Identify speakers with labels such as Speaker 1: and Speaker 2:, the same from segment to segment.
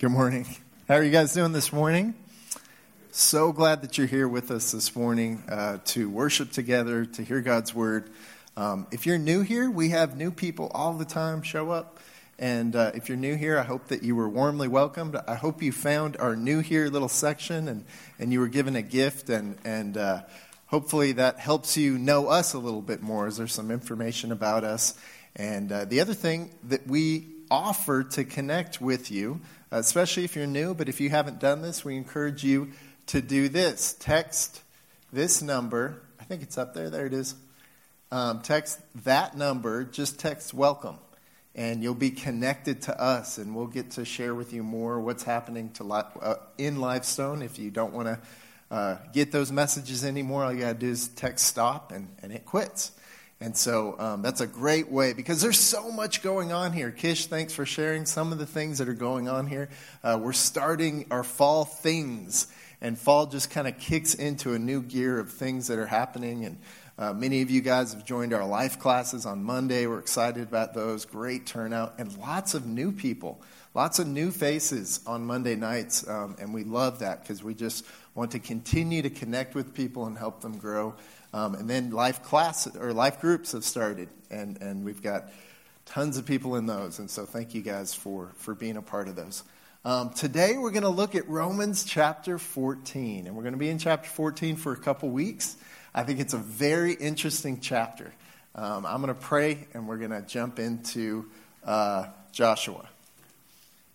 Speaker 1: Good morning. How are you guys doing this morning? So glad that you're here with us this morning uh, to worship together, to hear God's word. Um, if you're new here, we have new people all the time show up. And uh, if you're new here, I hope that you were warmly welcomed. I hope you found our new here little section and, and you were given a gift. And, and uh, hopefully that helps you know us a little bit more as there's some information about us. And uh, the other thing that we offer to connect with you especially if you're new. But if you haven't done this, we encourage you to do this. Text this number. I think it's up there. There it is. Um, text that number. Just text welcome. And you'll be connected to us, and we'll get to share with you more what's happening to uh, in Lifestone. If you don't want to uh, get those messages anymore, all you got to do is text stop, and, and it quits. And so um, that's a great way because there's so much going on here. Kish, thanks for sharing some of the things that are going on here. Uh, we're starting our fall things, and fall just kind of kicks into a new gear of things that are happening. And uh, many of you guys have joined our life classes on Monday. We're excited about those. Great turnout, and lots of new people, lots of new faces on Monday nights. Um, and we love that because we just want to continue to connect with people and help them grow. Um, and then life class or life groups have started, and, and we've got tons of people in those. And so thank you guys for, for being a part of those. Um, today we're going to look at Romans chapter 14, and we're going to be in chapter 14 for a couple weeks. I think it's a very interesting chapter. Um, I'm going to pray, and we're going to jump into uh, Joshua.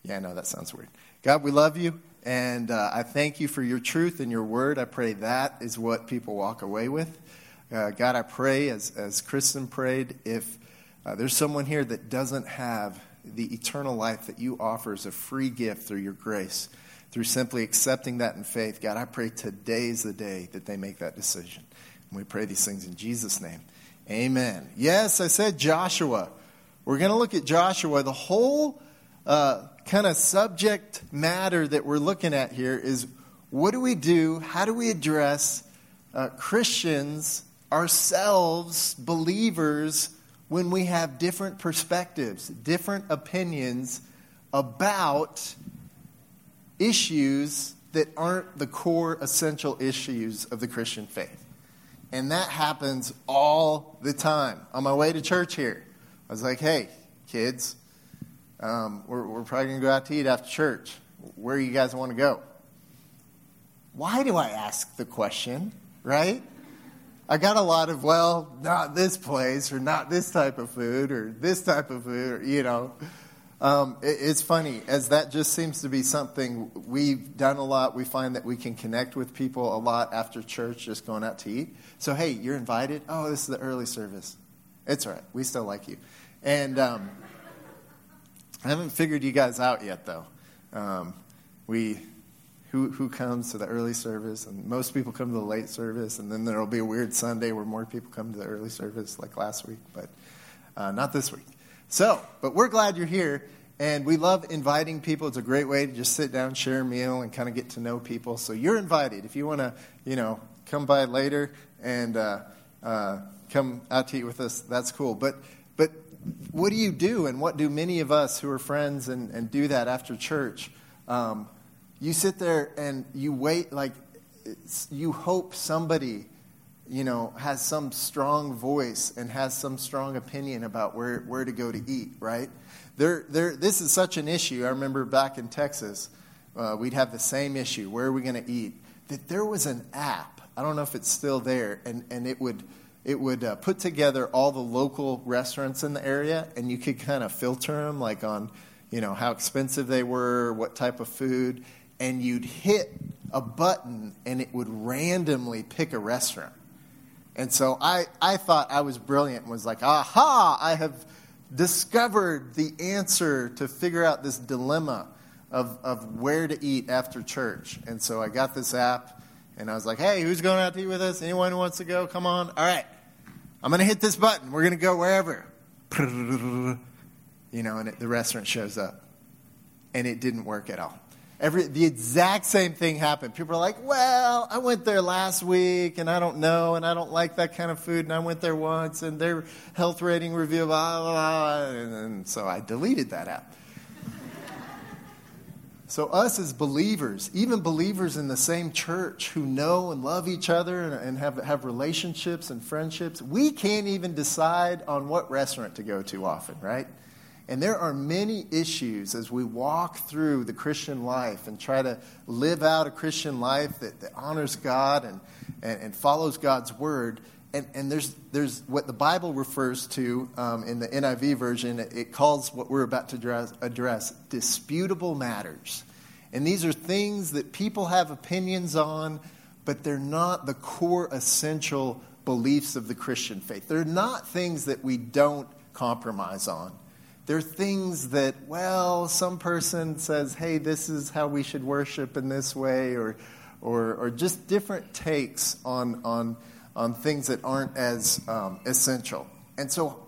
Speaker 1: Yeah, I know that sounds weird. God, we love you. And uh, I thank you for your truth and your word. I pray that is what people walk away with. Uh, God, I pray, as, as Kristen prayed, if uh, there's someone here that doesn't have the eternal life that you offer as a free gift through your grace, through simply accepting that in faith, God, I pray today's the day that they make that decision. And we pray these things in Jesus' name. Amen. Yes, I said Joshua. We're going to look at Joshua. The whole uh, kind of subject matter that we're looking at here is what do we do? How do we address uh, Christians ourselves, believers, when we have different perspectives, different opinions about issues that aren't the core essential issues of the Christian faith. And that happens all the time. On my way to church here, I was like, hey, kids, um, we're, we're probably going to go out to eat after church. Where do you guys want to go? Why do I ask the question, right? I got a lot of, well, not this place, or not this type of food, or this type of food, or, you know. Um, it, it's funny, as that just seems to be something we've done a lot. We find that we can connect with people a lot after church, just going out to eat. So, hey, you're invited. Oh, this is the early service. It's all right. We still like you. And um, I haven't figured you guys out yet, though. Um, we who, who comes to the early service, and most people come to the late service, and then there will be a weird Sunday where more people come to the early service, like last week, but uh, not this week. So, but we're glad you're here, and we love inviting people. It's a great way to just sit down, share a meal, and kind of get to know people. So you're invited. If you want to, you know, come by later and uh, uh, come out to eat with us, that's cool. But but what do you do, and what do many of us who are friends and, and do that after church? Um, you sit there and you wait, like, you hope somebody, you know, has some strong voice and has some strong opinion about where, where to go to eat, right? There, there, this is such an issue. I remember back in Texas, uh, we'd have the same issue. Where are we going to eat? That there was an app. I don't know if it's still there, and, and it would it would uh, put together all the local restaurants in the area, and you could kind of filter them, like on, you know, how expensive they were, what type of food, and you'd hit a button and it would randomly pick a restaurant. And so I, I thought I was brilliant and was like, aha, I have discovered the answer to figure out this dilemma of, of where to eat after church. And so I got this app and I was like, hey, who's going out to eat with us? Anyone who wants to go? Come on. All right. I'm going to hit this button. We're going to go wherever. You know, and it, the restaurant shows up. And it didn't work at all. Every, the exact same thing happened. People are like, well, I went there last week and I don't know and I don't like that kind of food and I went there once and their health rating review, blah, blah, blah. And, and so I deleted that app. So, us as believers, even believers in the same church who know and love each other and, have, have relationships and friendships, we can't even decide on what restaurant to go to often, right? And there are many issues as we walk through the Christian life and try to live out a Christian life that, that honors God and, and, and, follows God's word. And, and there's, there's what the Bible refers to um, in the NIV version, it calls what we're about to address, address disputable matters. And these are things that people have opinions on, but they're not the core essential beliefs of the Christian faith. They're not things that we don't compromise on. They're things that, well, some person says, hey, this is how we should worship in this way, or, or, or just different takes on, on, on things that aren't as um, essential. And so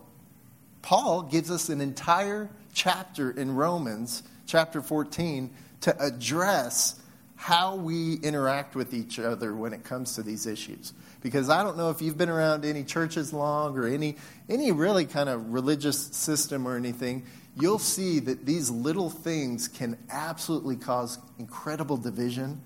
Speaker 1: Paul gives us an entire chapter in Romans, chapter 14, to address how we interact with each other when it comes to these issues because I don't know if you've been around any churches long or any, any really kind of religious system or anything, you'll see that these little things can absolutely cause incredible division,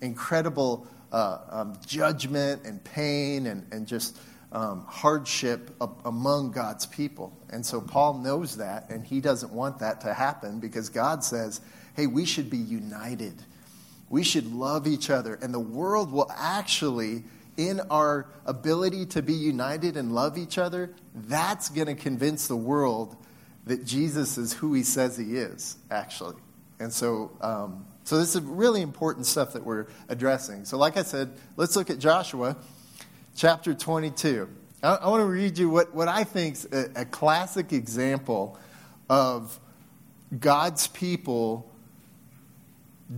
Speaker 1: incredible uh, um, judgment and pain and, and just um, hardship among God's people. And so Paul knows that, and he doesn't want that to happen because God says, hey, we should be united. We should love each other, and the world will actually in our ability to be united and love each other, that's going to convince the world that Jesus is who he says he is, actually. And so, um, so this is really important stuff that we're addressing. So, like I said, let's look at Joshua chapter 22. I, I want to read you what, what I think is a, a classic example of God's people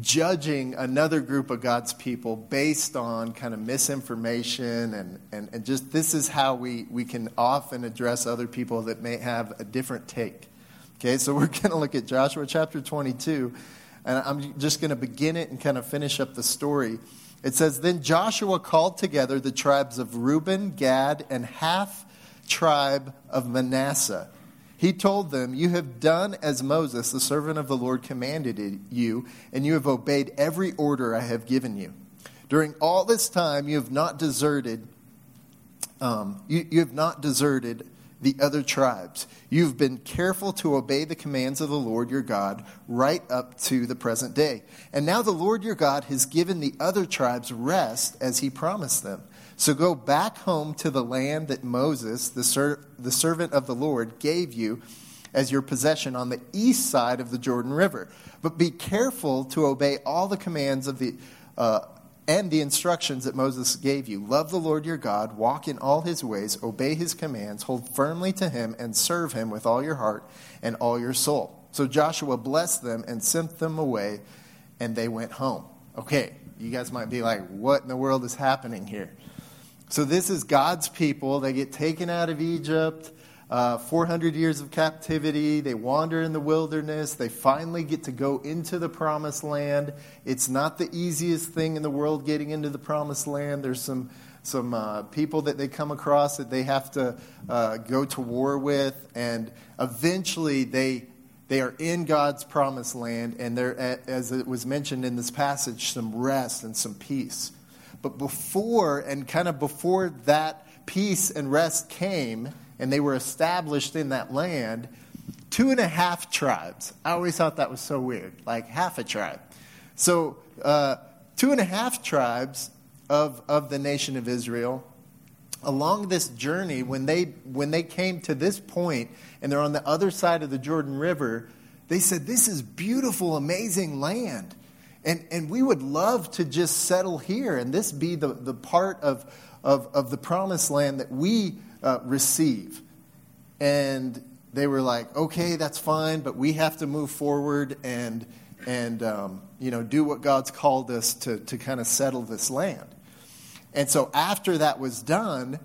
Speaker 1: judging another group of God's people based on kind of misinformation and, and, and just this is how we, we can often address other people that may have a different take. Okay, so we're going to look at Joshua chapter 22, and I'm just going to begin it and kind of finish up the story. It says, Then Joshua called together the tribes of Reuben, Gad, and half tribe of Manasseh he told them, You have done as Moses, the servant of the Lord, commanded you, and you have obeyed every order I have given you. During all this time, you have not deserted. Um, you, you have not deserted the other tribes. You've been careful to obey the commands of the Lord your God right up to the present day. And now the Lord your God has given the other tribes rest as he promised them. So go back home to the land that Moses, the, ser- the servant of the Lord, gave you as your possession on the east side of the Jordan River. But be careful to obey all the commands of the uh, and the instructions that Moses gave you. Love the Lord your God, walk in all his ways, obey his commands, hold firmly to him, and serve him with all your heart and all your soul. So Joshua blessed them and sent them away, and they went home. Okay, you guys might be like, what in the world is happening here? So, this is God's people. They get taken out of Egypt, uh, 400 years of captivity. They wander in the wilderness. They finally get to go into the promised land. It's not the easiest thing in the world getting into the promised land. There's some, some uh, people that they come across that they have to uh, go to war with. And eventually, they, they are in God's promised land, and there, as it was mentioned in this passage, some rest and some peace. But before, and kind of before that peace and rest came, and they were established in that land, two and a half tribes. I always thought that was so weird, like half a tribe. So, uh, two and a half tribes of, of the nation of Israel, along this journey, when they, when they came to this point and they're on the other side of the Jordan River, they said, This is beautiful, amazing land. And, and we would love to just settle here and this be the, the part of, of, of the promised land that we uh, receive. And they were like, okay, that's fine, but we have to move forward and, and um, you know, do what God's called us to, to kind of settle this land. And so after that was done,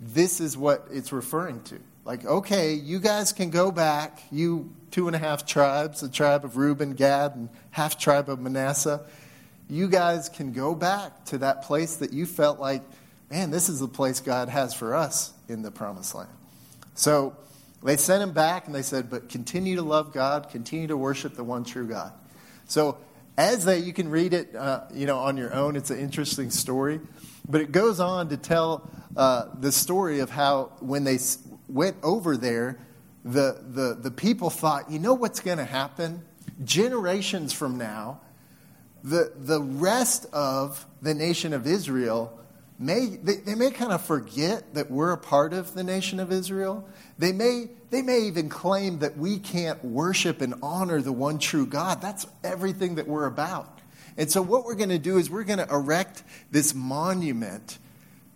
Speaker 1: this is what it's referring to. Like, okay, you guys can go back, you two and a half tribes, the tribe of Reuben, Gad, and half tribe of Manasseh. You guys can go back to that place that you felt like, man, this is the place God has for us in the promised land. So they sent him back and they said, but continue to love God, continue to worship the one true God. So, as they, you can read it, uh, you know, on your own. It's an interesting story, but it goes on to tell uh, the story of how when they went over there, the the the people thought, you know, what's going to happen? Generations from now, the the rest of the nation of Israel may they, they may kind of forget that we're a part of the nation of Israel. They may they may even claim that we can't worship and honor the one true God. That's everything that we're about. And so what we're going to do is we're going to erect this monument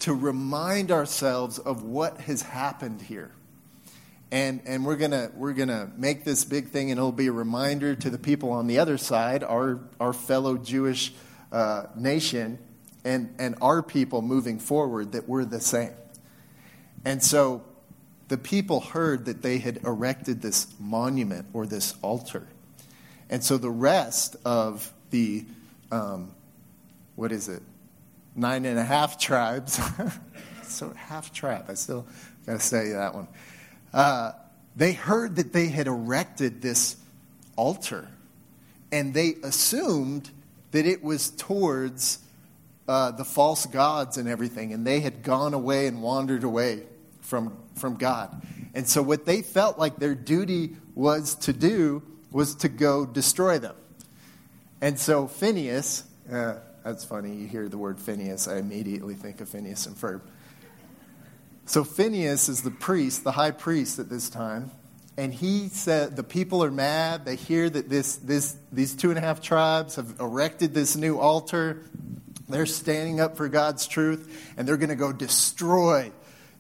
Speaker 1: to remind ourselves of what has happened here. And, and we're going we're gonna make this big thing, and it'll be a reminder to the people on the other side, our, our fellow Jewish uh, nation, and, and our people moving forward that we're the same. And so the people heard that they had erected this monument or this altar. And so the rest of the, um, what is it, nine and a half tribes, so half tribe, I still got to say that one. Uh, they heard that they had erected this altar, and they assumed that it was towards uh, the false gods and everything, and they had gone away and wandered away from, from God. And so, what they felt like their duty was to do was to go destroy them. And so, Phineas, uh, that's funny, you hear the word Phineas, I immediately think of Phineas and Ferb. So, Phineas is the priest, the high priest at this time. And he said, the people are mad. They hear that this, this, these two and a half tribes have erected this new altar. They're standing up for God's truth, and they're going to go destroy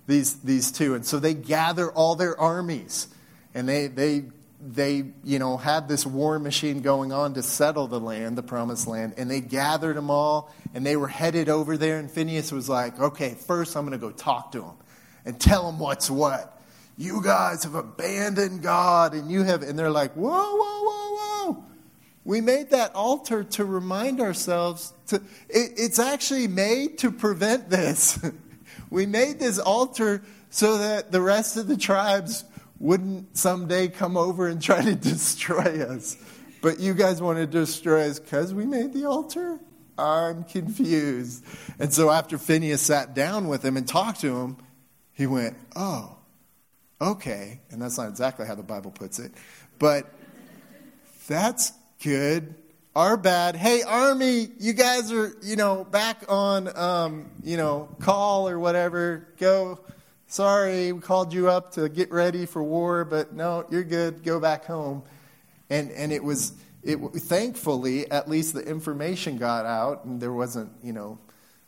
Speaker 1: these, these two. And so they gather all their armies, and they, they, they you know, had this war machine going on to settle the land, the promised land, and they gathered them all, and they were headed over there. And Phineas was like, okay, first I'm going to go talk to them and tell them what's what. You guys have abandoned God, and you have, and they're like, whoa, whoa, whoa, whoa. We made that altar to remind ourselves to it, it's actually made to prevent this. we made this altar so that the rest of the tribes wouldn't someday come over and try to destroy us. But you guys want to destroy us because we made the altar? I'm confused. And so after Phineas sat down with him and talked to him, he went, Oh, okay. And that's not exactly how the Bible puts it. But that's good. Our bad. Hey, Army, you guys are, you know, back on, um, you know, call or whatever. Go. Sorry, we called you up to get ready for war, but no, you're good. Go back home. And, and it was, it, thankfully, at least the information got out, and there wasn't, you know,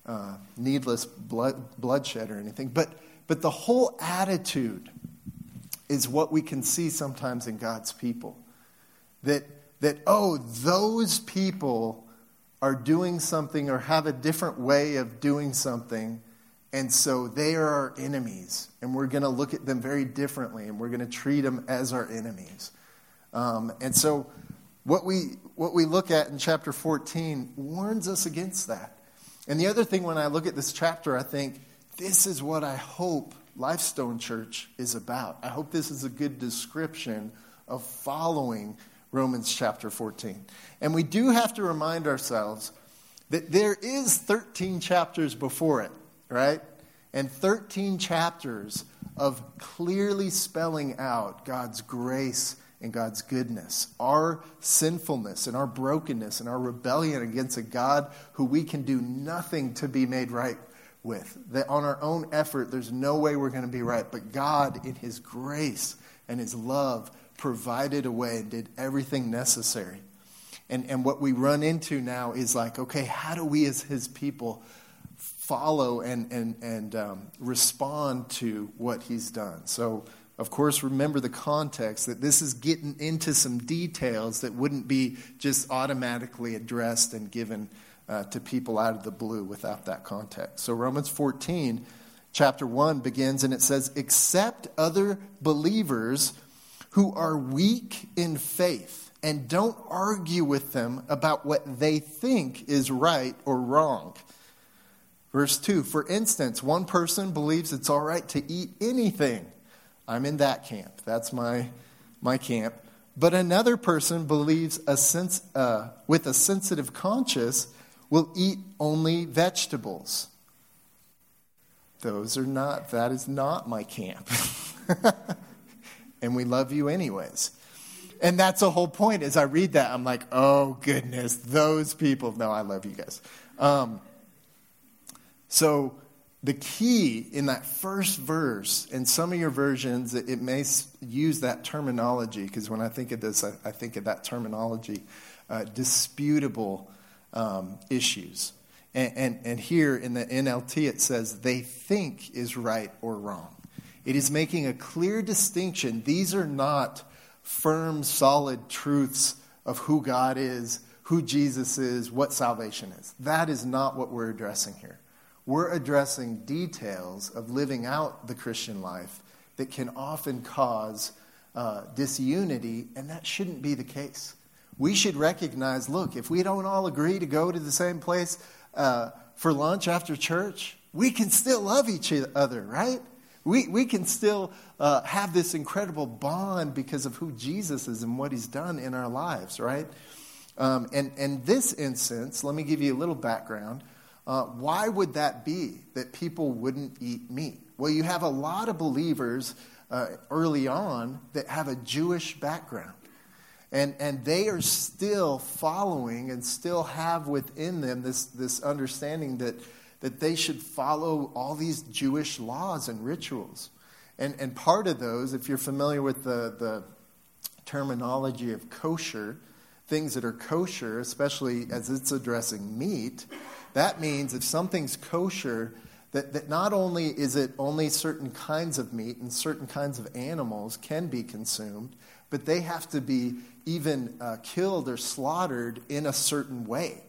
Speaker 1: uh, needless blood, bloodshed or anything. But, but the whole attitude is what we can see sometimes in God's people. That that, oh, those people are doing something or have a different way of doing something, and so they are our enemies, and we're going to look at them very differently, and we're going to treat them as our enemies. Um, and so, what we, what we look at in chapter 14 warns us against that. And the other thing, when I look at this chapter, I think this is what I hope Lifestone Church is about. I hope this is a good description of following Romans chapter 14. And we do have to remind ourselves that there is 13 chapters before it, right? And 13 chapters of clearly spelling out God's grace and God's goodness, our sinfulness and our brokenness and our rebellion against a God who we can do nothing to be made right with. That on our own effort, there's no way we're going to be right. But God, in His grace and His love, provided a way and did everything necessary. And, and what we run into now is like, okay, how do we as his people follow and, and, and um, respond to what he's done? So, of course, remember the context that this is getting into some details that wouldn't be just automatically addressed and given uh, to people out of the blue without that context. So, Romans 14, chapter 1 begins and it says, Except other believers who are weak in faith and don't argue with them about what they think is right or wrong. Verse 2 For instance, one person believes it's all right to eat anything. I'm in that camp. That's my, my camp. but another person believes a sense, uh, with a sensitive conscience will eat only vegetables. Those are not, that is not my camp. and we love you anyways. And that's the whole point. As I read that, I'm like, oh goodness, those people. No, I love you guys. Um, so the key in that first verse, in some of your versions, it, it may use that terminology, because when I think of this, I, I, think of that terminology uh, disputable um, issues. And, and, and here in the NLT, it says they think is right or wrong. It is making a clear distinction. These are not firm, solid truths of who God is, who Jesus is, what salvation is. That is not what we're addressing here. We're addressing details of living out the Christian life that can often cause uh, disunity, and that shouldn't be the case. We should recognize look, if we don't all agree to go to the same place uh, for lunch after church, we can still love each other, right? We, we can still uh, have this incredible bond because of who Jesus is and what he's done in our lives, right? Um, and, this instance, let me give you a little background. Uh, why would that be that people wouldn't eat meat? Well, you have a lot of believers uh, early on that have a Jewish background. And, and they are still following and still have within them this, this understanding that, that they should follow all these Jewish laws and rituals. And, and part of those, if you're familiar with the, the terminology of kosher, things that are kosher, especially as it's addressing meat, that means if something's kosher, that, that not only is it only certain kinds of meat and certain kinds of animals can be consumed, but they have to be even uh, killed or slaughtered in a certain way.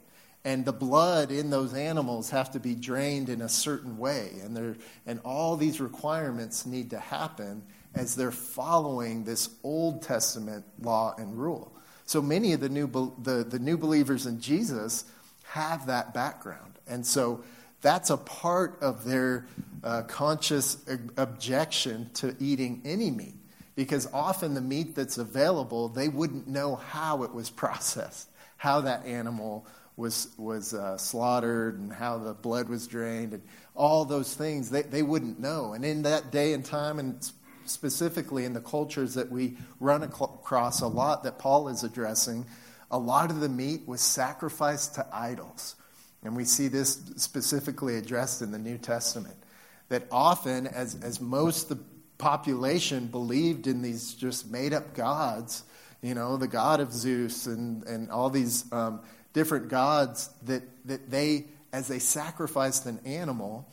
Speaker 1: And the blood in those animals have to be drained in a certain way. And, there and all these requirements need to happen as they're following this Old Testament law and rule. So many of the new, the, the new believers in Jesus have that background. And so that's a part of their uh, conscious objection to eating any meat. Because often the meat that's available, they wouldn't know how it was processed, how that animal was, was uh, slaughtered, and how the blood was drained, and all those things, they, they wouldn't know. And in that day and time, and specifically in the cultures that we run across a lot that Paul is addressing, a lot of the meat was sacrificed to idols. And we see this specifically addressed in the New Testament. That often, as, as most the population believed in these just made up gods, you know, the god of Zeus and, and all these um, different gods, that, that they, as they sacrificed an animal,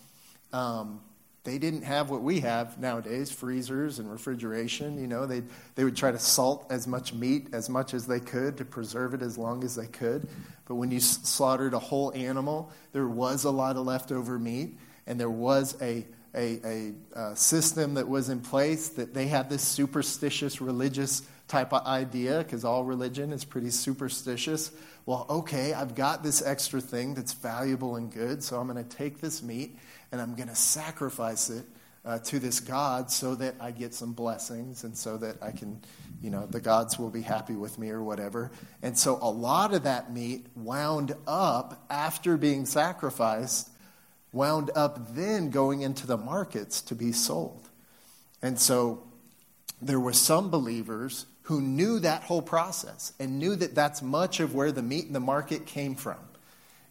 Speaker 1: um, they didn't have what we have nowadays freezers and refrigeration you know. They, they would try to salt as much meat as much as they could to preserve it as long as they could. But when you slaughtered a whole animal there was a lot of leftover meat and there was a, a, a, a system that was in place that they had this superstitious religious type of idea because all religion is pretty superstitious well okay i've got this extra thing that's valuable and good so i'm going to take this meat and I'm going to sacrifice it uh, to this God so that I get some blessings and so that I can, you know, the gods will be happy with me or whatever. And so a lot of that meat wound up after being sacrificed, wound up then going into the markets to be sold. And so there were some believers who knew that whole process and knew that that's much of where the meat in the market came from.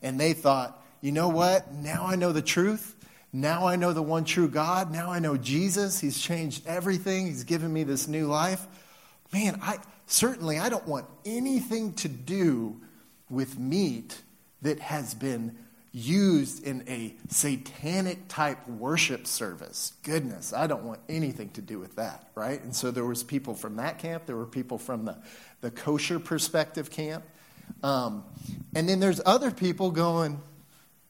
Speaker 1: And they thought, you know what? Now I know the truth. Now I know the one true God. Now I know Jesus. He's changed everything. He's given me this new life. Man, I certainly I don't want anything to do with meat that has been used in a satanic type worship service. Goodness, I don't want anything to do with that, right? And so there was people from that camp. There were people from the, the kosher perspective camp. Um, and then there's other people going,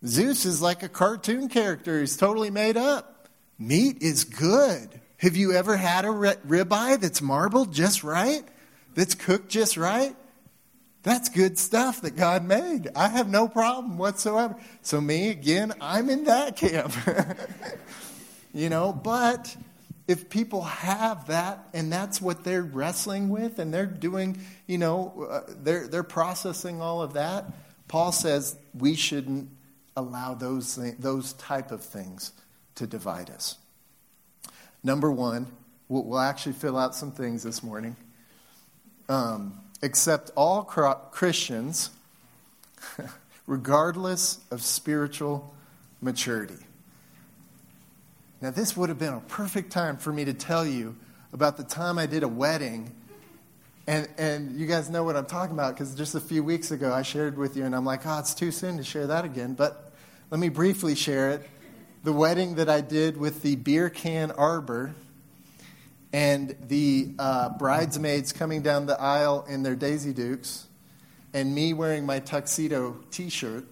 Speaker 1: Zeus is like a cartoon character. He's totally made up. Meat is good. Have you ever had a ribeye that's marbled just right? That's cooked just right? That's good stuff that God made. I have no problem whatsoever. So, me, again, I'm in that camp. you know, but if people have that and that's what they're wrestling with and they're doing, you know, uh, they're, they're processing all of that, Paul says we shouldn't allow those, those type of things to divide us. Number one, we'll, we'll actually fill out some things this morning. Um, accept all Christians, regardless of spiritual maturity. Now, this would have been a perfect time for me to tell you about the time I did a wedding. And, and you guys know what I'm talking about because just a few weeks ago I shared with you, and I'm like, oh, it's too soon to share that again. But let me briefly share it. The wedding that I did with the beer can arbor and the uh, bridesmaids coming down the aisle in their Daisy Dukes, and me wearing my tuxedo t shirt,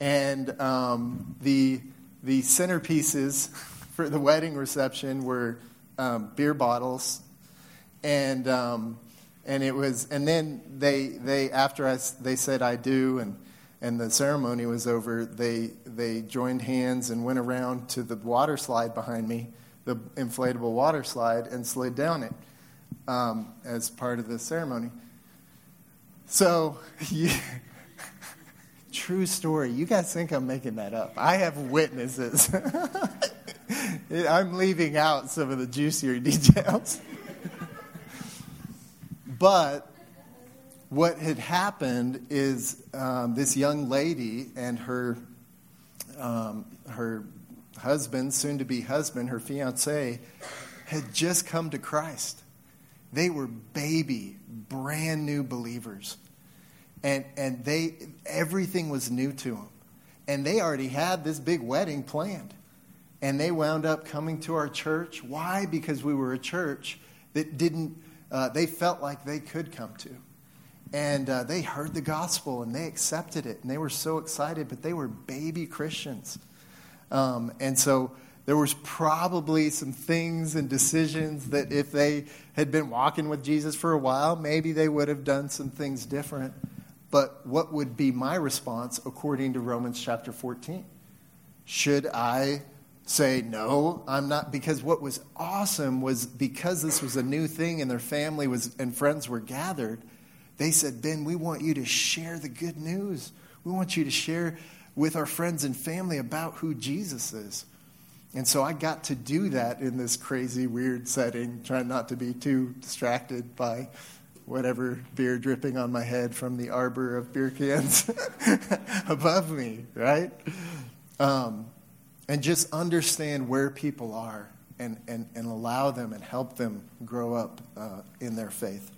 Speaker 1: and um, the, the centerpieces for the wedding reception were um, beer bottles, and um, and it was, and then they they after I, they said I do, and and the ceremony was over, they they joined hands and went around to the water slide behind me, the inflatable water slide, and slid down it um, as part of the ceremony. So. True story. You guys think I'm making that up. I have witnesses. I'm leaving out some of the juicier details. but what had happened is um, this young lady and her um, her husband, soon to be husband, her fiance, had just come to Christ. They were baby, brand new believers. And, and they, everything was new to them. And they already had this big wedding planned. And they wound up coming to our church. Why? Because we were a church that didn't, uh, they felt like they could come to. And uh, they heard the gospel and they accepted it. And they were so excited, but they were baby Christians. Um, and so there was probably some things and decisions that if they had been walking with Jesus for a while, maybe they would have done some things different. But what would be my response according to Romans chapter 14? Should I say, no, I'm not. Because what was awesome was because this was a new thing and their family was and friends were gathered, they said, Ben, we want you to share the good news. We want you to share with our friends and family about who Jesus is. And so I got to do that in this crazy, weird setting, trying not to be too distracted by whatever beer dripping on my head from the arbor of beer cans above me, right? Um, and just understand where people are and, and, and allow them and help them grow up uh, in their faith.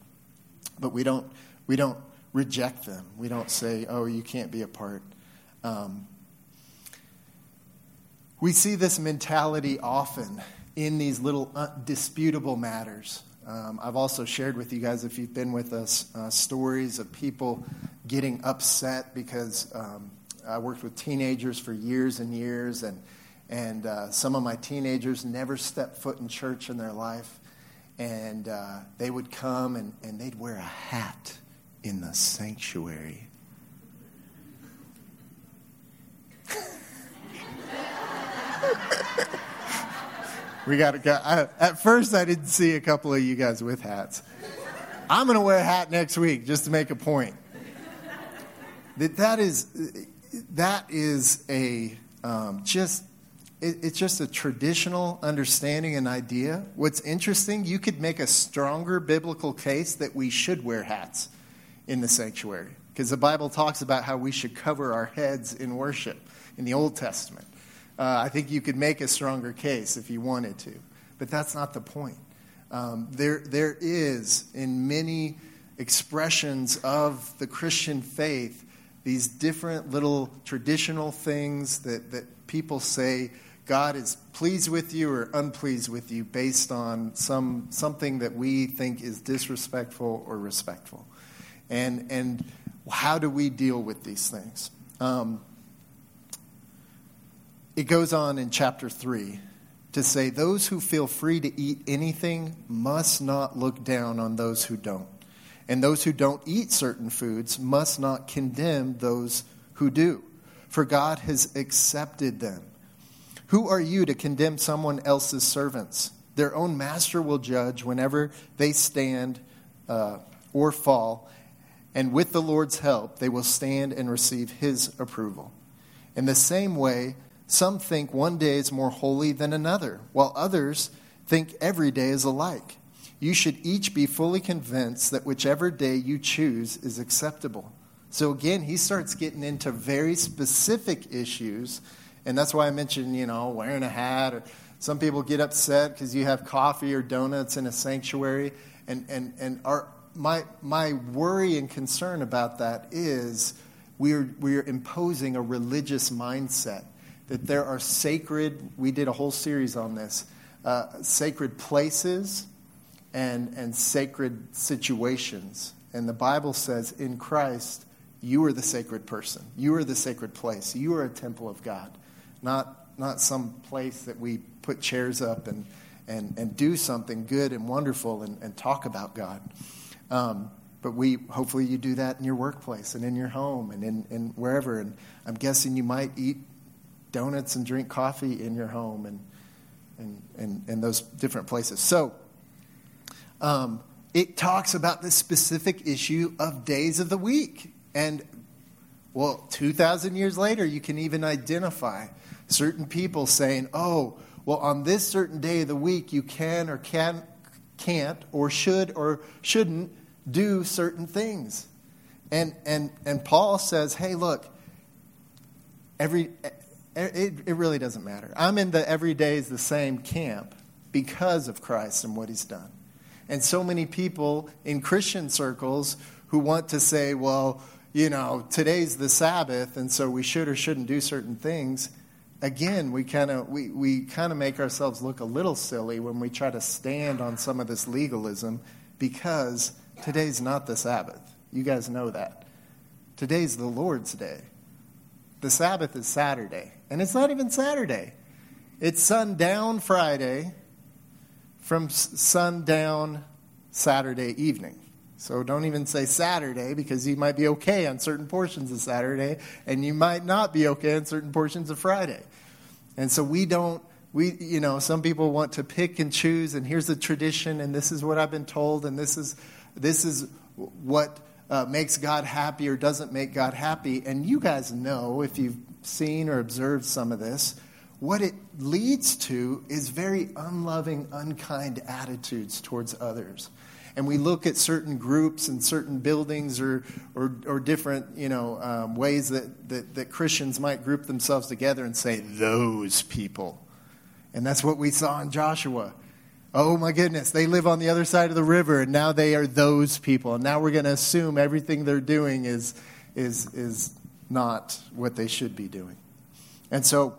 Speaker 1: But we don't, we don't reject them. We don't say, oh, you can't be a part. Um, we see this mentality often in these little disputable matters. Um, I've also shared with you guys, if you've been with us, uh, stories of people getting upset because um, I worked with teenagers for years and years, and and uh, some of my teenagers never stepped foot in church in their life. And uh, they would come and, and they'd wear a hat in the sanctuary. We got to go. At first, I didn't see a couple of you guys with hats. I'm going to wear a hat next week just to make a point. That that is that is a um, just it, it's just a traditional understanding and idea. What's interesting, you could make a stronger biblical case that we should wear hats in the sanctuary because the Bible talks about how we should cover our heads in worship in the Old Testament. Uh, I think you could make a stronger case if you wanted to, but that's not the point. Um, there, there is, in many expressions of the Christian faith, these different little traditional things that, that people say God is pleased with you or unpleased with you based on some, something that we think is disrespectful or respectful. And, and how do we deal with these things? Um, it goes on in chapter 3 to say, Those who feel free to eat anything must not look down on those who don't. And those who don't eat certain foods must not condemn those who do, for God has accepted them. Who are you to condemn someone else's servants? Their own master will judge whenever they stand uh, or fall, and with the Lord's help, they will stand and receive his approval. In the same way, some think one day is more holy than another, while others think every day is alike. You should each be fully convinced that whichever day you choose is acceptable. So again, he starts getting into very specific issues, and that's why I mentioned, you know, wearing a hat or some people get upset because you have coffee or donuts in a sanctuary. And, and, and our, my, my worry and concern about that is we're, we're imposing a religious mindset that there are sacred, we did a whole series on this, uh, sacred places and, and sacred situations. And the Bible says in Christ, you are the sacred person. You are the sacred place. You are a temple of God, not, not some place that we put chairs up and, and, and do something good and wonderful and, and talk about God. Um, but we hopefully you do that in your workplace and in your home and in, in wherever. And I'm guessing you might eat donuts and drink coffee in your home and and, and, and those different places. So um, it talks about the specific issue of days of the week. And well, 2,000 years later, you can even identify certain people saying, oh, well, on this certain day of the week, you can or can, can't or should or shouldn't do certain things. And, and, and Paul says, hey, look, every, it, it really doesn't matter. I'm in the every day is the same camp because of Christ and what he's done. And so many people in Christian circles who want to say, well, you know, today's the Sabbath, and so we should or shouldn't do certain things again, we kind of we, we kind of make ourselves look a little silly when we try to stand on some of this legalism because today's not the Sabbath. You guys know that. Today's the Lord's day. The Sabbath is Saturday, and it's not even Saturday. It's sundown Friday from sundown Saturday evening. So don't even say Saturday because you might be okay on certain portions of Saturday and you might not be okay on certain portions of Friday. And so we don't, we, you know, some people want to pick and choose and here's the tradition and this is what I've been told and this is, this is what uh, makes God happy or doesn't make God happy. And you guys know, if you've seen or observed some of this, what it leads to is very unloving, unkind attitudes towards others and we look at certain groups and certain buildings or, or, or different you know, um, ways that, that, that Christians might group themselves together and say, those people. And that's what we saw in Joshua. Oh my goodness, they live on the other side of the river, and now they are those people. And now we're going to assume everything they're doing is, is, is not what they should be doing. And so,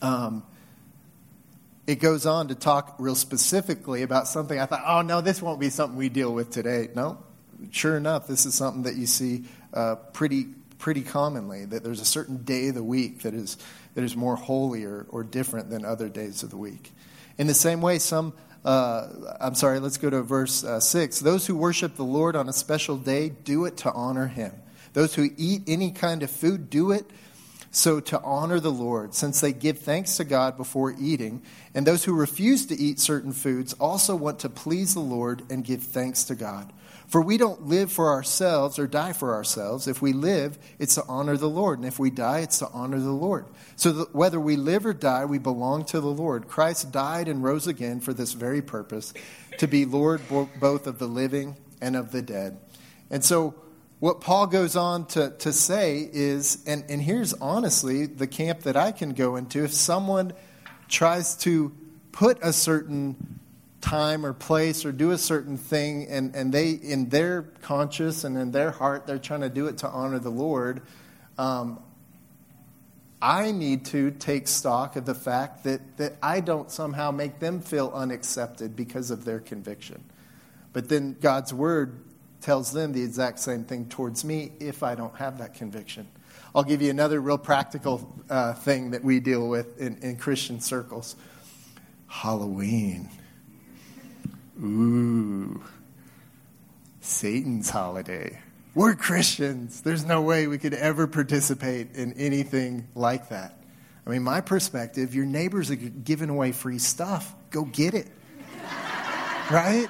Speaker 1: um, it goes on to talk real specifically about something I thought, oh, no, this won't be something we deal with today. No, sure enough, this is something that you see uh, pretty, pretty commonly that there's a certain day of the week that is, that is more holy or, or different than other days of the week. In the same way, some, uh, I'm sorry, let's go to verse uh, 6. Those who worship the Lord on a special day do it to honor him. Those who eat any kind of food do it so, to honor the Lord, since they give thanks to God before eating, and those who refuse to eat certain foods also want to please the Lord and give thanks to God. For we don't live for ourselves or die for ourselves. If we live, it's to honor the Lord. And if we die, it's to honor the Lord. So whether we live or die, we belong to the Lord. Christ died and rose again for this very purpose, to be Lord both of the living and of the dead. And so what Paul goes on to, to say is, and, and here's honestly the camp that I can go into. If someone tries to put a certain time or place or do a certain thing, and, and they, in their conscience and in their heart, they're trying to do it to honor the Lord, um, I need to take stock of the fact that, that I don't somehow make them feel unaccepted because of their conviction. But then God's word tells them the exact same thing towards me if I don't have that conviction. I'll give you another real practical uh, thing that we deal with in, in Christian circles Halloween. Ooh, Satan's holiday. We're Christians. There's no way we could ever participate in anything like that. I mean, my perspective, your neighbors are giving away free stuff. Go get it. right?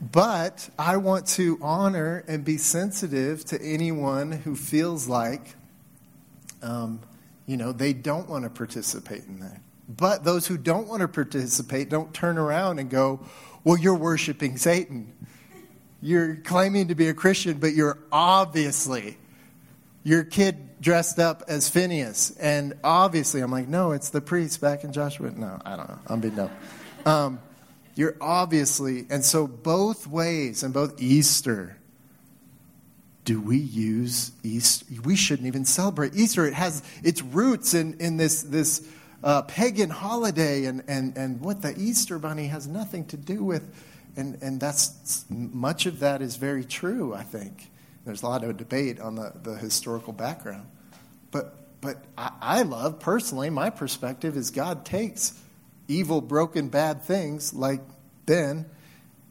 Speaker 1: But I want to honor and be sensitive to anyone who feels like, um, you know, they don't want to participate in that. But those who don't want to participate don't turn around and go, well, you're worshiping Satan. You're claiming to be a Christian, but you're obviously your kid dressed up as Phineas. And obviously, I'm like, no, it's the priest back in Joshua. No, I don't know. I'm being dumb. Um, you're obviously, and so both ways, and both Easter, do we use Easter? We shouldn't even celebrate Easter. It has its roots in, in this, this uh, pagan holiday, and, and, and what the Easter bunny has nothing to do with. And, and that's much of that is very true, I think. There's a lot of debate on the, the historical background. But, but I, I love, personally, my perspective is God takes evil, broken, bad things like Ben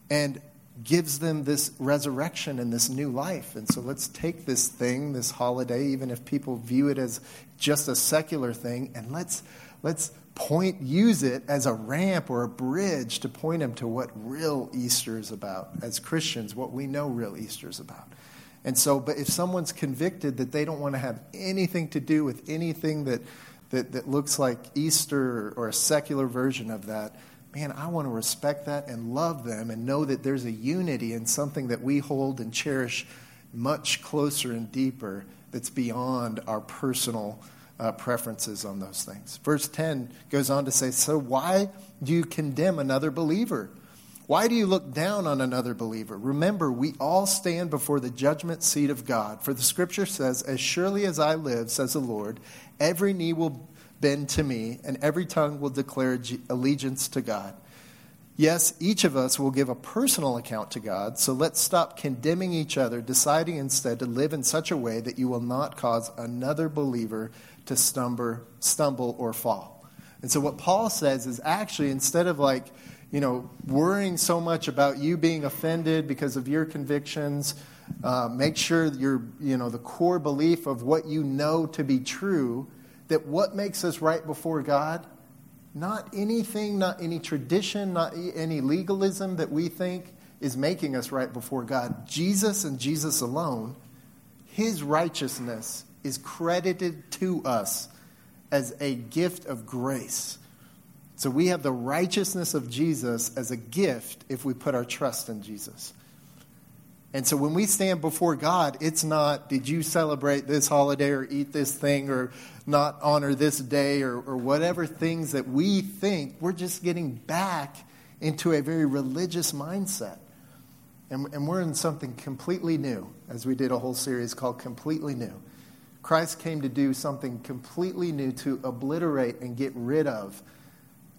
Speaker 1: and gives them this resurrection and this new life. And so let's take this thing, this holiday, even if people view it as just a secular thing, and let's let's point use it as a ramp or a bridge to point them to what real Easter is about. As Christians, what we know real Easter is about. And so, but if someone's convicted that they don't want to have anything to do with anything that, that, that looks like Easter or a secular version of that, man, I want to respect that and love them and know that there's a unity in something that we hold and cherish much closer and deeper that's beyond our personal uh, preferences on those things. Verse 10 goes on to say, So why do you condemn another believer? Why do you look down on another believer? Remember, we all stand before the judgment seat of God. For the scripture says, As surely as I live, says the Lord, every knee will bend to me, and every tongue will declare allegiance to God. Yes, each of us will give a personal account to God, so let's stop condemning each other, deciding instead to live in such a way that you will not cause another believer to stumble, stumble or fall. And so, what Paul says is actually, instead of like, you know, worrying so much about you being offended because of your convictions. Uh, make sure your, you know, the core belief of what you know to be true, that what makes us right before God, not anything, not any tradition, not any legalism that we think is making us right before God. Jesus and Jesus alone, his righteousness is credited to us as a gift of grace. So we have the righteousness of Jesus as a gift if we put our trust in Jesus. And so when we stand before God, it's not, did you celebrate this holiday or eat this thing or not honor this day or, or whatever things that we think. We're just getting back into a very religious mindset. And, and we're in something completely new, as we did a whole series called Completely New. Christ came to do something completely new to obliterate and get rid of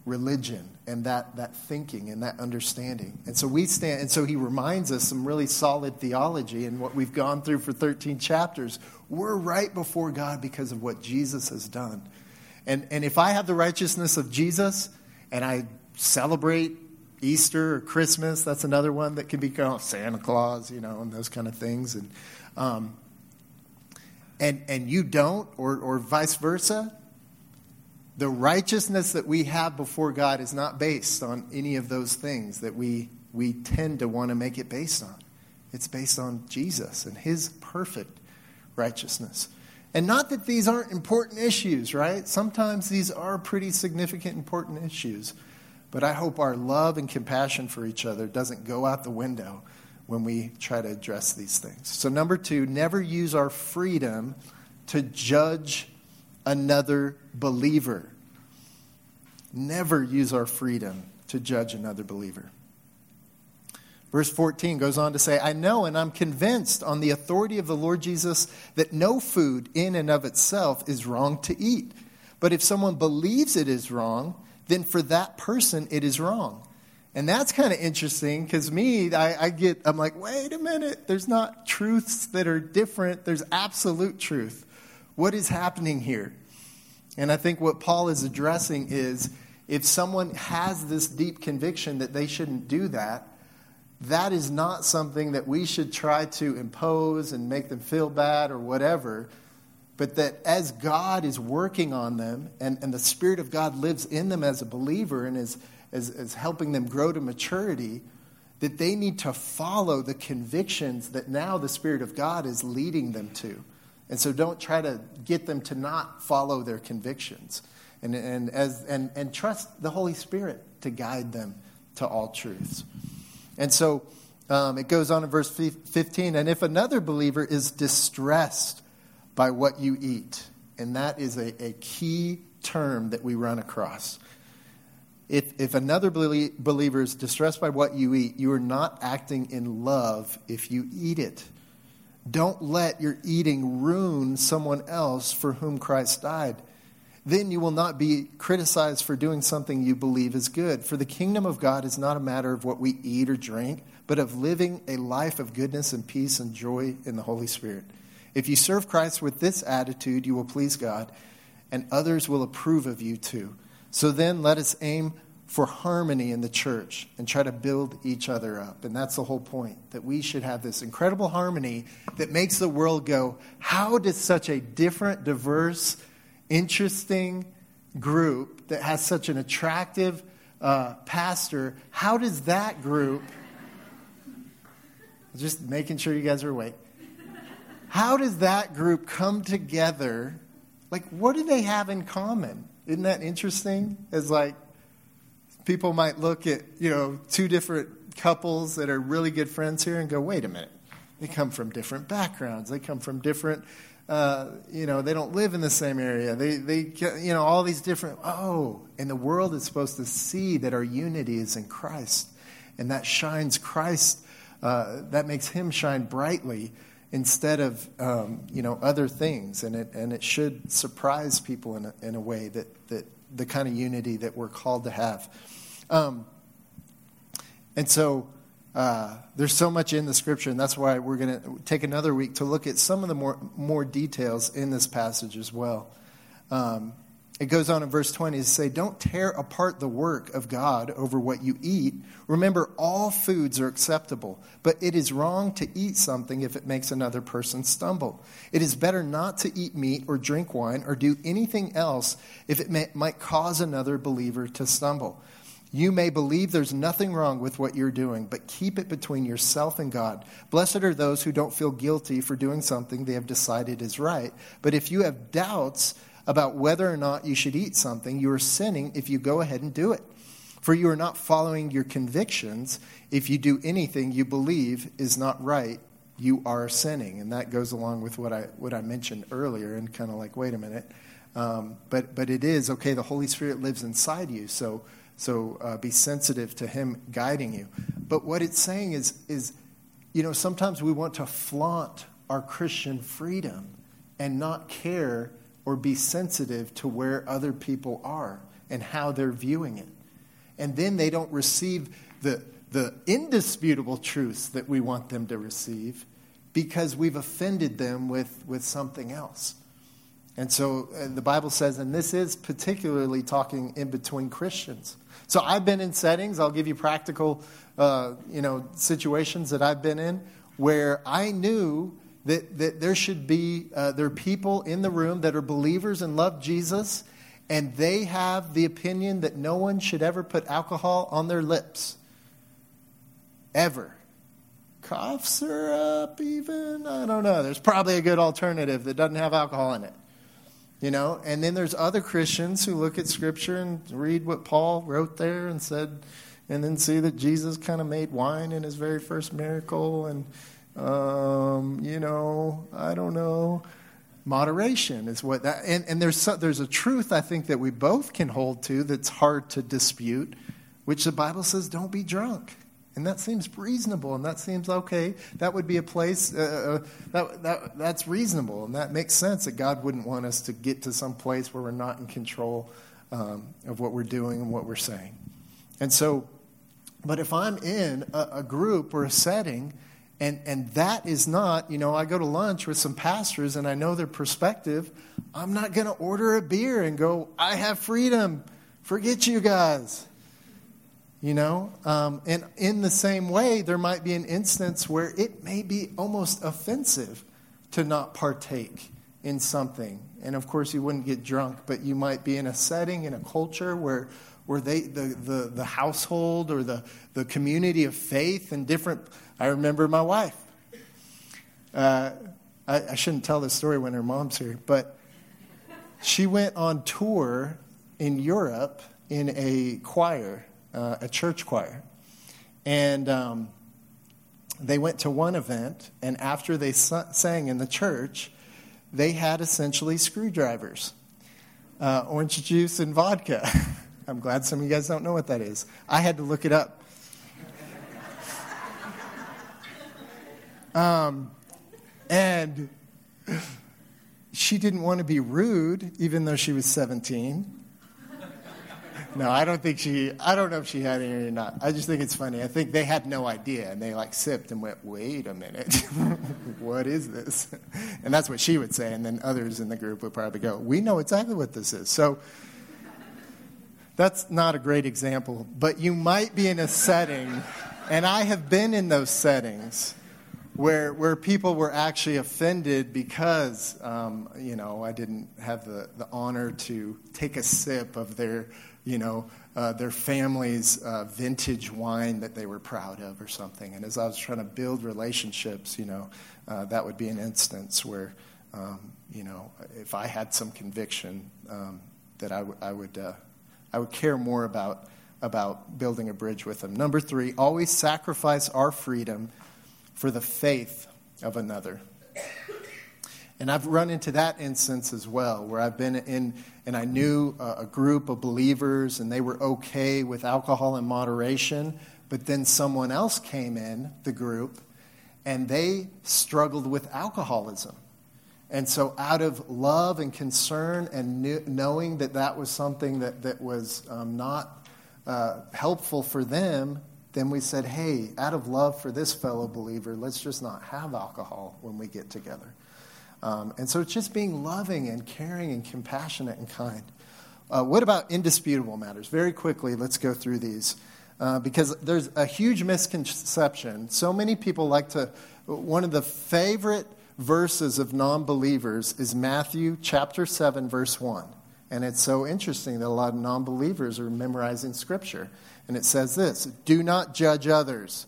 Speaker 1: religion and that, that thinking and that understanding. And so we stand, and so he reminds us some really solid theology and what we've gone through for 13 chapters. We're right before God because of what Jesus has done. And, and if I have the righteousness of Jesus and I celebrate Easter or Christmas, that's another one that can be called Santa Claus, you know, and those kind of things. And, um, and, and you don't, or, or vice versa, the righteousness that we have before God is not based on any of those things that we, we tend to want to make it based on. It's based on Jesus and his perfect righteousness. And not that these aren't important issues, right? Sometimes these are pretty significant, important issues. But I hope our love and compassion for each other doesn't go out the window when we try to address these things. So, number two, never use our freedom to judge another believer. Never use our freedom to judge another believer. Verse 14 goes on to say, I know and I'm convinced on the authority of the Lord Jesus that no food in and of itself is wrong to eat. But if someone believes it is wrong, then for that person it is wrong. And that's kind of interesting because me, I, I, get, I'm like, wait a minute, there's not truths that are different, there's absolute truth. What is happening here? And I think what Paul is addressing is if someone has this deep conviction that they shouldn't do that, that is not something that we should try to impose and make them feel bad or whatever, but that as God is working on them and, and the Spirit of God lives in them as a believer and is, is, is helping them grow to maturity, that they need to follow the convictions that now the Spirit of God is leading them to. And so don't try to get them to not follow their convictions. And, and, as, and, and trust the Holy Spirit to guide them to all truths. And so um, it goes on in verse 15 and if another believer is distressed by what you eat. And that is a, a key term that we run across. If, if another believer is distressed by what you eat, you are not acting in love if you eat it. Don't let your eating ruin someone else for whom Christ died. Then you will not be criticized for doing something you believe is good. For the kingdom of God is not a matter of what we eat or drink, but of living a life of goodness and peace and joy in the Holy Spirit. If you serve Christ with this attitude, you will please God, and others will approve of you too. So then let us aim for harmony in the church and try to build each other up. And that's the whole point that we should have this incredible harmony that makes the world go, how does such a different, diverse, interesting group that has such an attractive uh, pastor, how does that group, just making sure you guys are awake, how does that group come together? Like, what do they have in common? Isn't that interesting? As like, people might look at, you know, two different couples that are really good friends here and go, wait a minute. They come from different backgrounds. They come from different, uh, you know, they don't live in the same area. They, they, you know, all these different, oh, and the world is supposed to see that our unity is in Christ. And that shines Christ, uh, that makes him shine brightly instead of um, you know other things, and it and it should surprise people in a, in a way that that the kind of unity that we're called to have. Um, and so uh, there's so much in the scripture, and that's why we're going to take another week to look at some of the more more details in this passage as well. Um, it goes on in verse 20 to say, Don't tear apart the work of God over what you eat. Remember, all foods are acceptable, but it is wrong to eat something if it makes another person stumble. It is better not to eat meat or drink wine or do anything else if it may, might cause another believer to stumble. You may believe there's nothing wrong with what you're doing, but keep it between yourself and God. Blessed are those who don't feel guilty for doing something they have decided is right. But if you have doubts, about whether or not you should eat something, you are sinning if you go ahead and do it. For you are not following your convictions. If you do anything you believe is not right, you are sinning. And that goes along with what I, what I mentioned earlier, and kind of like, wait a minute. Um, but, but it is, okay, the Holy Spirit lives inside you, so, so uh, be sensitive to Him guiding you. But what it's saying is, is, you know, sometimes we want to flaunt our Christian freedom and not care or be sensitive to where other people are and how they're viewing it. And then they don't receive the, the indisputable truths that we want them to receive because we've offended them with, with something else. And so uh, the Bible says, and this is particularly talking in between Christians. So I've been in settings, I'll give you practical uh, you know, situations that I've been in where I knew that, that there should be uh, there are people in the room that are believers and love Jesus, and they have the opinion that no one should ever put alcohol on their lips. Ever. Cough syrup, even? I don't know. There's probably a good alternative that doesn't have alcohol in it. You know, and then there's other Christians who look at Scripture and read what Paul wrote there and said, and then see that Jesus kind of made wine in his very first miracle and um, you know, I don't know. Moderation is what that, and, and there's, there's a truth I think that we both can hold to that's hard to dispute, which the Bible says don't be drunk. And that seems reasonable, and that seems okay. That would be a place, uh, uh, that, that, that's reasonable, and that makes sense that God wouldn't want us to get to some place where we're not in control um, of what we're doing and what we're saying. And so, but if I'm in a, a group or a setting and, and that is not, you know, I go to lunch with some pastors and I know their perspective. I'm not going to order a beer and go, I have freedom. Forget you guys. You know? Um, and in the same way, there might be an instance where it may be almost offensive to not partake in something. And of course, you wouldn't get drunk, but you might be in a setting, in a culture where, where they, the, the, the household or the, the community of faith and different. I remember my wife. Uh, I, I shouldn't tell this story when her mom's here, but she went on tour in Europe in a choir, uh, a church choir. And um, they went to one event, and after they sang in the church, they had essentially screwdrivers, uh, orange juice, and vodka. I'm glad some of you guys don't know what that is. I had to look it up. Um, and she didn't want to be rude, even though she was 17. No, I don't think she, I don't know if she had any or not. I just think it's funny. I think they had no idea and they like sipped and went, wait a minute, what is this? And that's what she would say. And then others in the group would probably go, we know exactly what this is. So that's not a great example, but you might be in a setting, and I have been in those settings where, where people were actually offended because, um, you know, I didn't have the, the honor to take a sip of their, you know, uh, their family's uh, vintage wine that they were proud of or something. And as I was trying to build relationships, you know, uh, that would be an instance where, um, you know, if I had some conviction um, that I, w- I would, uh, I would care more about, about building a bridge with them. Number three, always sacrifice our freedom for the faith of another. And I've run into that instance as well, where I've been in, and I knew a, group of believers, and they were okay with alcohol in moderation, but then someone else came in the group, and they struggled with alcoholism. And so, out of love and concern and knew, knowing that that was something that, that was um, not uh, helpful for them, then we said, hey, out of love for this fellow believer, let's just not have alcohol when we get together. Um, and so it's just being loving and caring and compassionate and kind. Uh, what about indisputable matters? Very quickly, let's go through these. Uh, because there's a huge misconception. So many people like to, one of the favorite verses of non believers is Matthew chapter 7, verse 1. And it's so interesting that a lot of non believers are memorizing scripture. And it says this do not judge others.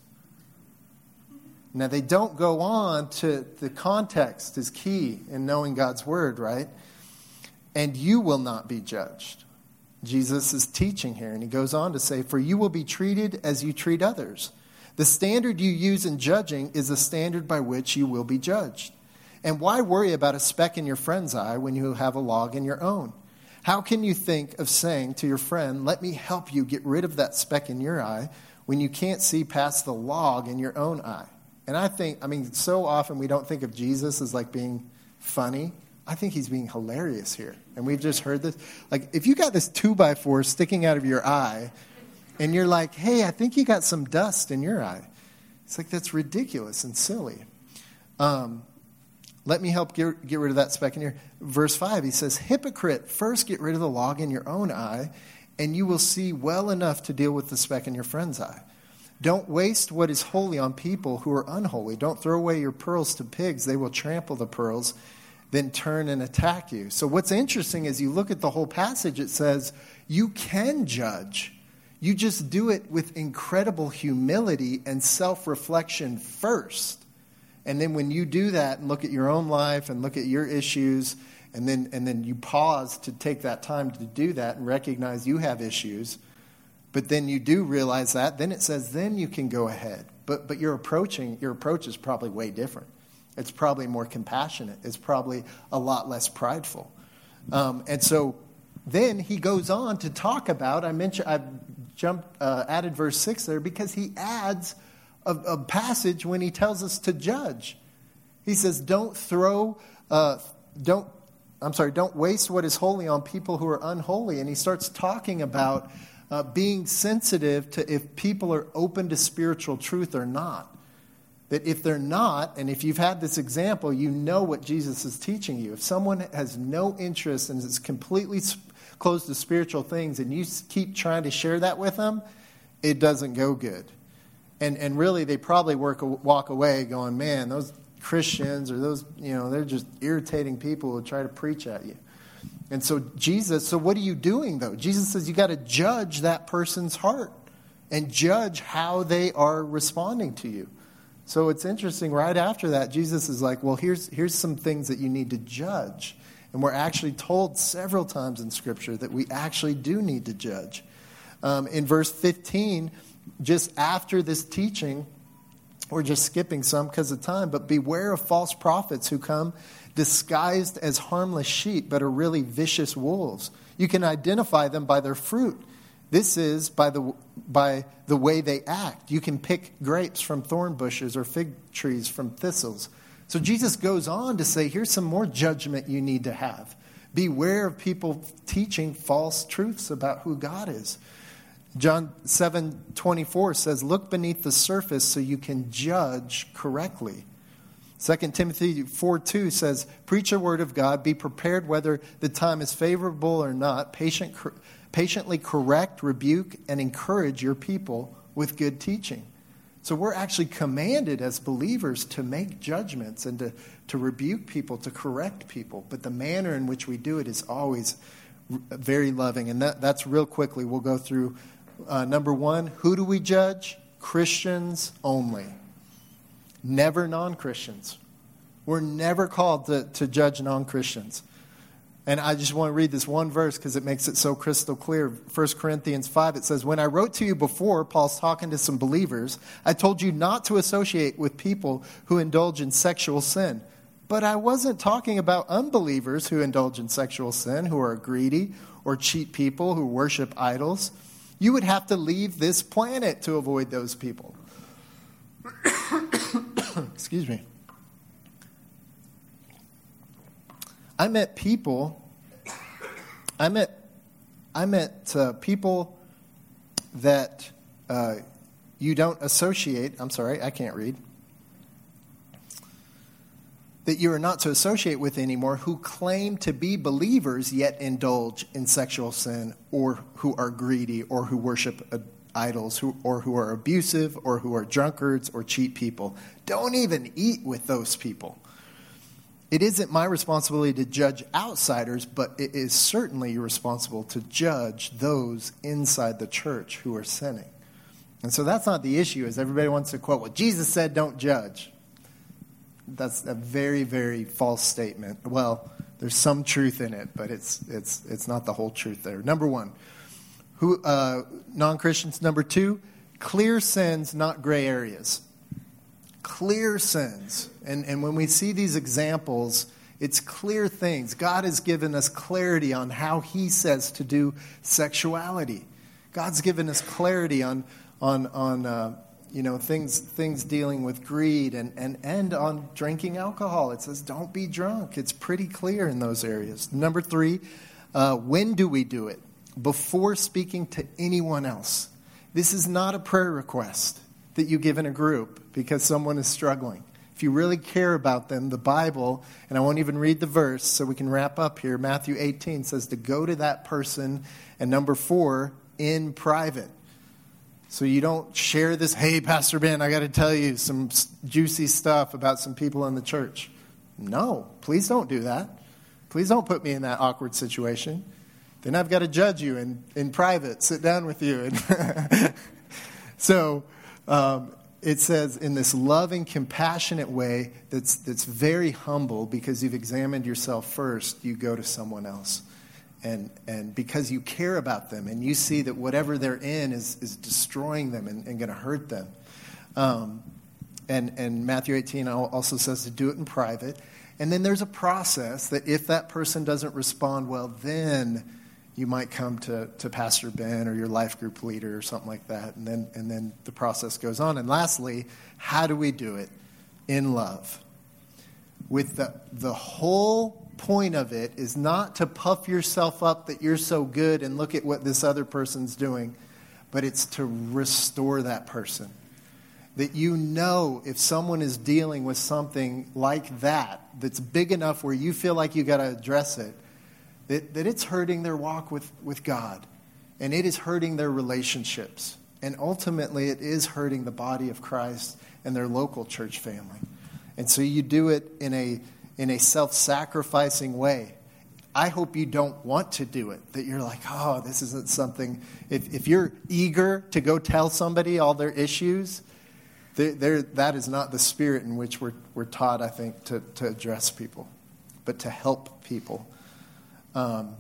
Speaker 1: Now, they don't go on to the context is key in knowing God's word, right? And you will not be judged. Jesus is teaching here, and he goes on to say, For you will be treated as you treat others. The standard you use in judging is the standard by which you will be judged. And why worry about a speck in your friend's eye when you have a log in your own? How can you think of saying to your friend, Let me help you get rid of that speck in your eye, when you can't see past the log in your own eye? And I think, I mean, so often we don't think of Jesus as like being funny. I think he's being hilarious here. And we've just heard this. Like, if you got this two by four sticking out of your eye, and you're like, hey, I think you got some dust in your eye, it's like, that's ridiculous and silly. Um, let me help get, get rid of that speck in your. Verse 5, he says, Hypocrite, first get rid of the log in your own eye, and you will see well enough to deal with the speck in your friend's eye. Don't waste what is holy on people who are unholy. Don't throw away your pearls to pigs, they will trample the pearls, then turn and attack you. So, what's interesting is you look at the whole passage, it says, You can judge. You just do it with incredible humility and self reflection first. And then when you do that and look at your own life and look at your issues, and then, and then you pause to take that time to do that and recognize you have issues, but then you do realize that, then it says, then you can go ahead. But, but your approaching, your approach is probably way different. It's probably more compassionate. It's probably a lot less prideful. Um, and so then he goes on to talk about, I mentioned, I've jumped, uh, added verse 6 there because he adds a, a passage when he tells us to judge. He says, Don't throw, uh, don't, I'm sorry, don't waste what is holy on people who are unholy. And he starts talking about uh, being sensitive to if people are open to spiritual truth or not. That if they're not, and if you've had this example, you know what Jesus is teaching you. If someone has no interest and is completely closed to spiritual things and you keep trying to share that with them, it doesn't go good. And, and really, they probably work, walk away going, man, those Christians or those, you know, they're just irritating people who try to preach at you. And so, Jesus, so what are you doing though? Jesus says you got to judge that person's heart and judge how they are responding to you. So it's interesting, right after that, Jesus is like, well, here's, here's some things that you need to judge. And we're actually told several times in Scripture that we actually do need to judge. Um, in verse 15, just after this teaching, we're just skipping some because of time, but beware of false prophets who come disguised as harmless sheep, but are really vicious wolves. You can identify them by their fruit. This is by the, by the way they act. You can pick grapes from thorn bushes or fig trees from thistles. So Jesus goes on to say, here's some more judgment you need to have. Beware of people teaching false truths about who God is. John 7 24 says, Look beneath the surface so you can judge correctly. 2 Timothy 4 2 says, Preach a word of God, be prepared whether the time is favorable or not, patient, patiently correct, rebuke, and encourage your people with good teaching. So we're actually commanded as believers to make judgments and to, to rebuke people, to correct people. But the manner in which we do it is always very loving. And that, that's real quickly. We'll go through uh, number one who do we judge? Christians only, never non Christians. We're never called to, to judge non Christians. And I just want to read this one verse because it makes it so crystal clear. 1 Corinthians 5, it says, When I wrote to you before, Paul's talking to some believers, I told you not to associate with people who indulge in sexual sin. But I wasn't talking about unbelievers who indulge in sexual sin, who are greedy or cheat people who worship idols. You would have to leave this planet to avoid those people. Excuse me. I met people, I met, I met uh, people that uh, you don't associate, I'm sorry, I can't read, that you are not to associate with anymore who claim to be believers yet indulge in sexual sin or who are greedy or who worship uh, idols who, or who are abusive or who are drunkards or cheat people. Don't even eat with those people. It isn't my responsibility to judge outsiders, but it is certainly your responsible to judge those inside the church who are sinning. And so that's not the issue, as everybody wants to quote, well, Jesus said, don't judge. That's a very, very false statement. Well, there's some truth in it, but it's, it's, it's not the whole truth there. Number one, who, uh, non Christians. Number two, clear sins, not gray areas clear sins. And, and when we see these examples, it's clear things. God has given us clarity on how He says to do sexuality. God's given us clarity on, on, on uh, you know, things, things dealing with greed and, and, and on drinking alcohol. It says, don't be drunk. It's pretty clear in those areas. Number three, uh, when do we do it? Before speaking to anyone else. This is not a prayer request that you give in a group because someone is struggling. If you really care about them, the Bible, and I won't even read the verse so we can wrap up here, Matthew 18 says to go to that person, and number four, in private. So you don't share this, hey, Pastor Ben, I got to tell you some juicy stuff about some people in the church. No, please don't do that. Please don't put me in that awkward situation. Then I've got to judge you in, in private, sit down with you. And so, um, it says in this loving, compassionate way that's, that's very humble because you've examined yourself first, you go to someone else. And, and because you care about them and you see that whatever they're in is, is destroying them and, and going to hurt them. Um, and, and Matthew 18 also says to do it in private. And then there's a process that if that person doesn't respond well, then you might come to, to Pastor Ben or your life group leader or something like that, and then, and then the process goes on. And lastly, how do we do it? In love. With the, the whole point of it is not to puff yourself up that you're so good and look at what this other person's doing, but it's to restore that person. That you know if someone is dealing with something like that, that's big enough where you feel like you got to address it, that, that it's hurting their walk with, with God and it is hurting their relationships. And ultimately, it is hurting the body of Christ and their local church family. And so you do it in a, in a self sacrificing way. I hope you don't want to do it, that you're like, oh, this isn't something. If, if you're eager to go tell somebody all their issues, they're, they're, that is not the spirit in which we're, we're taught, I think, to, to address people, but to help people. Um,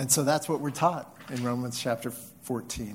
Speaker 1: and so that's what we're taught in Romans chapter 14.